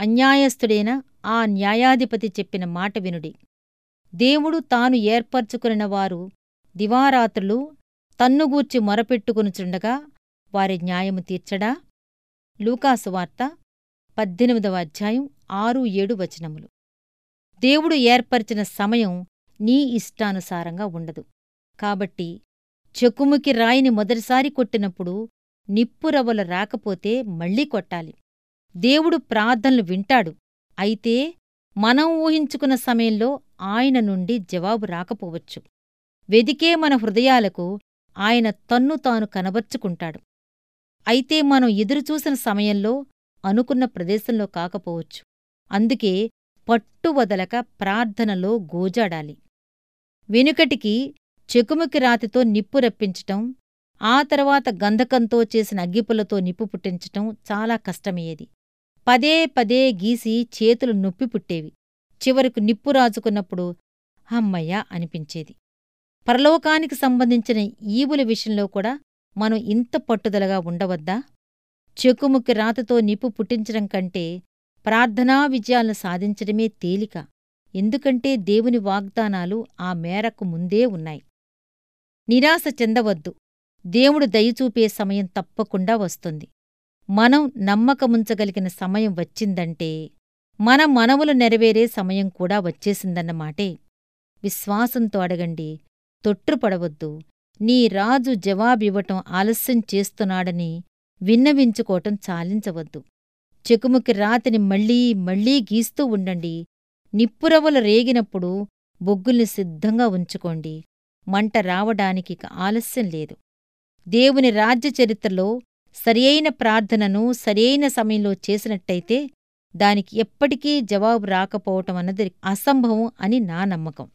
అన్యాయస్థుడైన ఆ న్యాయాధిపతి చెప్పిన మాట వినుడి. దేవుడు తాను ఏర్పరచుకున్న వారు దివారాత్రులు తన్నుగూర్చి మొరపెట్టుకునుచుండగా వారి న్యాయము తీర్చడా? లూకాసు వార్త పద్దెనిమిదవ అధ్యాయం ఆరు ఏడు వచనములు. దేవుడు ఏర్పరిచిన సమయం నీ ఇష్టానుసారంగా ఉండదు. కాబట్టి చెకుముకి రాయిని మొదటిసారి కొట్టినప్పుడు నిప్పురవ్వలు రాకపోతే మళ్ళీ కొట్టాలి. దేవుడు ప్రార్థనలు వింటాడు. అయితే మనం ఊహించుకున్న సమయంలో ఆయన నుండి జవాబు రాకపోవచ్చు. వెదికే మన హృదయాలకు ఆయన తన్ను తాను కనబర్చుకుంటాడు. అయితే మనం ఎదురుచూసిన సమయంలో అనుకున్న ప్రదేశంలో కాకపోవచ్చు. అందుకే పట్టువదలక ప్రార్థనలో గోజాడాలి. వెనుకటికి చెకుముకి రాతితో నిప్పు రప్పించటం ఆ తర్వాత గంధకంతో చేసిన అగ్గిపులతో నిప్పు పుట్టించటం చాలా కష్టమయ్యేది. పదే పదే గీసి చేతులు నొప్పి పుట్టేవి. చివరకు నిప్పు రాజుకున్నప్పుడు హమ్మయ్య అనిపించేది. పరలోకానికి సంబంధించిన ఈవుల విషయంలో కూడా మనం ఇంత పట్టుదలగా ఉండవద్దా? చెక్కుముక్కి రాతతో నిప్పు పుట్టించడం కంటే ప్రార్థనా విజయాలను సాధించడమే తేలిక. ఎందుకంటే దేవుని వాగ్దానాలు ఆ మేరకు ముందే ఉన్నాయి. నిరాశ చెందవద్దు. దేవుడు దయచూపే సమయం తప్పకుండా వస్తుంది. మనం నమ్మకముంచగలిగిన సమయం వచ్చిందంటే మన మనవులు నెరవేరే సమయం కూడా వచ్చేసిందన్నమాటే విశ్వాసంతో అడగండి తొట్రుపడవద్దు నీ రాజు జవాబివ్వటం ఆలస్యం చేస్తున్నాడని విన్నవించుకోవటం చాలించవద్దు. చెకుముకి రాతిని మళ్ళీ మళ్ళీ గీస్తూ ఉండండి. నిప్పురవలు రేగినప్పుడు బొగ్గుల్ని సిద్ధంగా ఉంచుకోండి. మంట రావడానికి ఆలస్యం లేదు. దేవుని రాజ్య చరిత్రలో సరియైన ప్రార్థనను సరియైన సమయంలో చేసినట్టయితే దానికి ఎప్పటికీ జవాబు రాకపోవటం అన్నది అసంభవం అని నా నమ్మకం.